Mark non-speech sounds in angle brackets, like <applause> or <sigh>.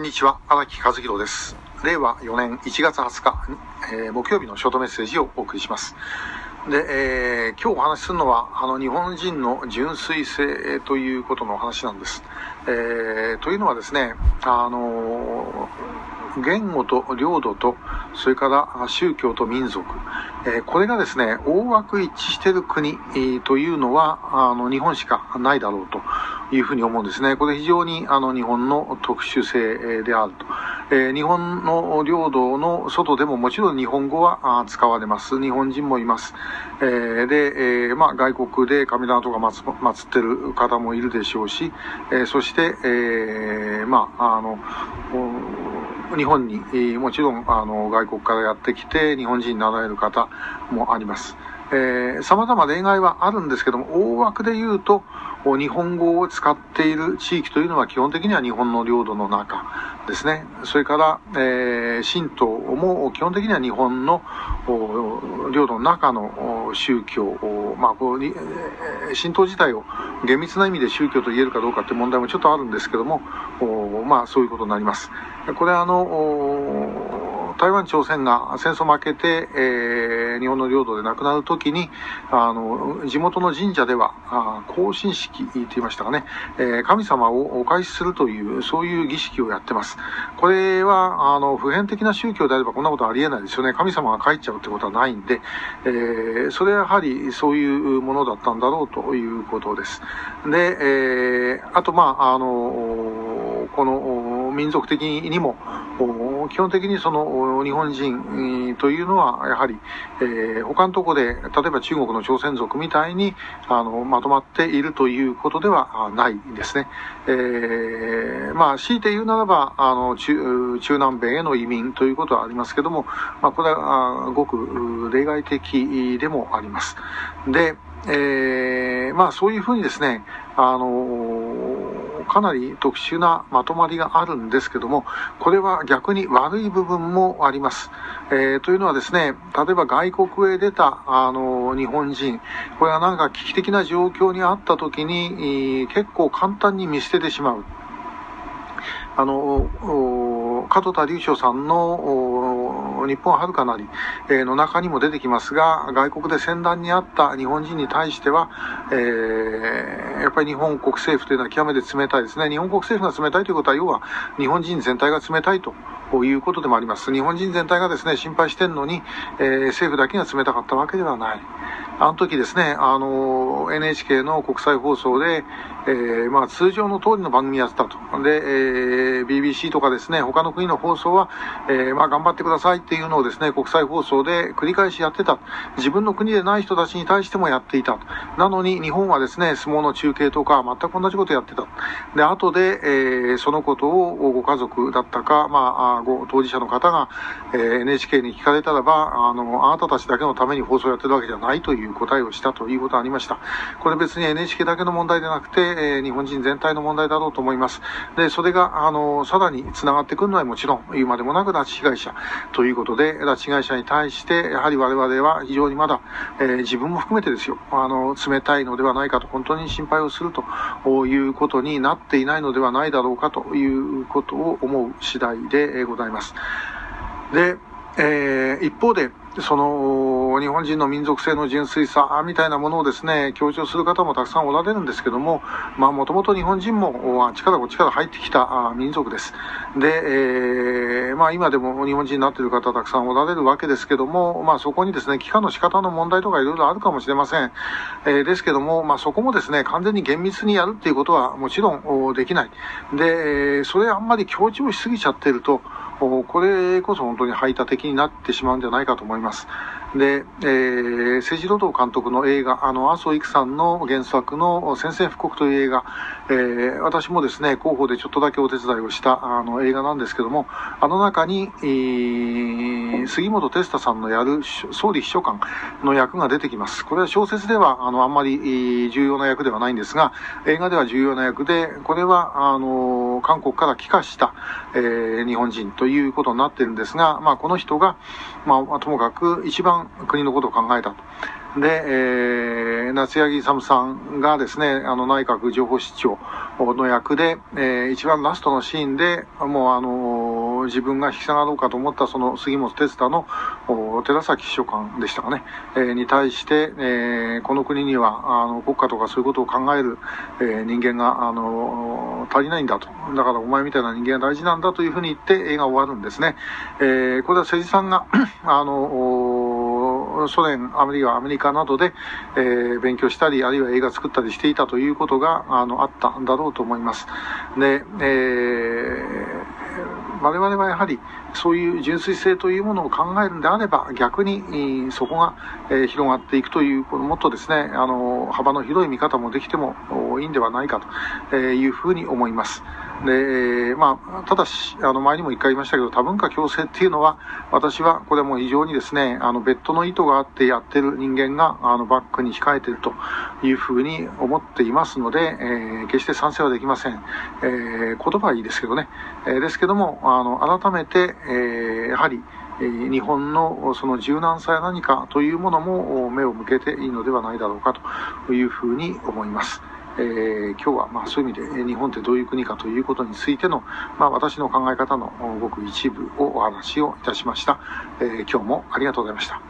こんにちは荒木和弘です。令和4年1月20日、えー、木曜日のショートメッセージをお送りします。で、えー、今日お話しするのはあの日本人の純粋性ということの話なんです、えー、というのはですねあの言語と領土とそれから宗教と民族、えー、これがですね大枠一致している国、えー、というのはあの日本しかないだろうと。いうふうに思うんですね。これ非常にあの日本の特殊性であると。えー、日本の領土の外でももちろん日本語は使われます。日本人もいます。えー、で、えー、まあ、外国で神棚とか祀ってる方もいるでしょうし、えそして、えまあ、あの、日本に、もちろんあの外国からやってきて日本人になられる方もあります。えー、様々例外はあるんですけども、大枠で言うと、日本語を使っている地域というのは基本的には日本の領土の中ですね。それから、えー、神道も基本的には日本の領土の中の宗教、まあこう、神道自体を厳密な意味で宗教と言えるかどうかという問題もちょっとあるんですけども、まあそういうことになります。これあの、台湾、朝鮮が戦争負けて、えー、日本の領土で亡くなるときに、あの、地元の神社では、あ行進式って言いましたかね、えー、神様をお返しするという、そういう儀式をやってます。これは、あの、普遍的な宗教であればこんなことありえないですよね。神様が帰っちゃうってことはないんで、えー、それはやはりそういうものだったんだろうということです。で、えー、あと、まあ、あの、この民族的にも、基本的にその日本人というのはやはり、えー、他のところで例えば中国の朝鮮族みたいにあのまとまっているということではないですね。えー、まあ強いて言うならばあの中中南米への移民ということはありますけども、まあ、これはごく例外的でもあります。で、えー、まあそういうふうにですね、あのかなり特殊なまとまりがあるんですけども、これは逆に悪い部分もあります。えー、というのはですね、例えば外国へ出た、あの、日本人、これはなんか危機的な状況にあった時に、結構簡単に見捨ててしまう。あの、門田隆翔さんの日本はるかなりの中にも出てきますが、外国で戦乱にあった日本人に対しては、えー、やっぱり日本国政府というのは極めて冷たいですね。日本国政府が冷たいということは、要は日本人全体が冷たいということでもあります。日本人全体がですね、心配してるのに、えー、政府だけが冷たかったわけではない。あの時ですね、あの、NHK の国際放送で、えー、まあ通常の通りの番組やってたと。で、えー、BBC とかですね、他の国の放送は、えー、まあ頑張ってくださいっていうのをですね、国際放送で繰り返しやってた。自分の国でない人たちに対してもやっていた。なのに日本はですね、相撲の中継とか全く同じことやってた。で、後で、えー、そのことをご家族だったか、まあ、ご当事者の方が、えー、NHK に聞かれたらば、あの、あなたたちだけのために放送やってるわけじゃないといういう答えをしたということがありました。これ別に NHK だけの問題でなくて、えー、日本人全体の問題だろうと思います。で、それが、あの、さらに繋がってくるのはもちろん、言うまでもなく拉致被害者ということで、拉致被害者に対して、やはり我々は非常にまだ、えー、自分も含めてですよ、あの、冷たいのではないかと、本当に心配をするということになっていないのではないだろうかということを思う次第でございます。で、えー、一方で、その、日本人の民族性の純粋さみたいなものをですね、強調する方もたくさんおられるんですけども、まあ、もともと日本人も、あっちからこっちから入ってきた民族です。で、えー、まあ、今でも日本人になっている方たくさんおられるわけですけども、まあ、そこにですね、帰化の仕方の問題とかいろいろあるかもしれません。えー、ですけども、まあ、そこもですね、完全に厳密にやるっていうことはもちろんできない。で、それあんまり強調しすぎちゃってると、これこそ本当に排他的になってしまうんじゃないかと思います。で、えー、政治労働監督の映画、あの、麻生育さんの原作の宣戦布告という映画、えー、私もですね、広報でちょっとだけお手伝いをしたあの映画なんですけども、あの中に、えー、杉本哲太さんのやる総理秘書官の役が出てきます。これは小説では、あの、あんまり重要な役ではないんですが、映画では重要な役で、これは、あの、韓国から帰化した、えー、日本人ということになってるんですが、まあ、この人が、まあ、ともかく一番国のことを考えたと。で、えー、夏柳勇さんがですね、あの内閣情報室長の役で、えー、一番ラストのシーンで、もうあの自分が引き下がろうかと思ったその杉本哲太の寺崎秘書官でしたかね、え、に対して、え、この国にはあの国家とかそういうことを考える、え、人間が、あの、足りないんだと。だからお前みたいな人間が大事なんだというふうに言って映画終わるんですね。え、これは瀬地さんが <clears throat> あのソ連、あるいはアメリカなどで、えー、勉強したり、あるいは映画作ったりしていたということが、あの、あったんだろうと思います。で、えー我々はやはりそういう純粋性というものを考えるんであれば逆にそこが、広がっていくというもっとですねあの幅の広い見方もできてもいいんではないかというふうに思います。で、まあ、ただし、あの、前にも一回言いましたけど、多文化共生っていうのは、私はこれも非常にですね、あの、別途の意図があってやってる人間が、あの、バックに控えてるというふうに思っていますので、えー、決して賛成はできません。えー、言葉はいいですけどね。えー、ですけども、あの、改めて、えー、やはり、日本のその柔軟さや何かというものも目を向けていいのではないだろうかというふうに思います。えー、今日はまあそういう意味で日本ってどういう国かということについての、まあ、私の考え方のごく一部をお話をいたしました、えー、今日もありがとうございました。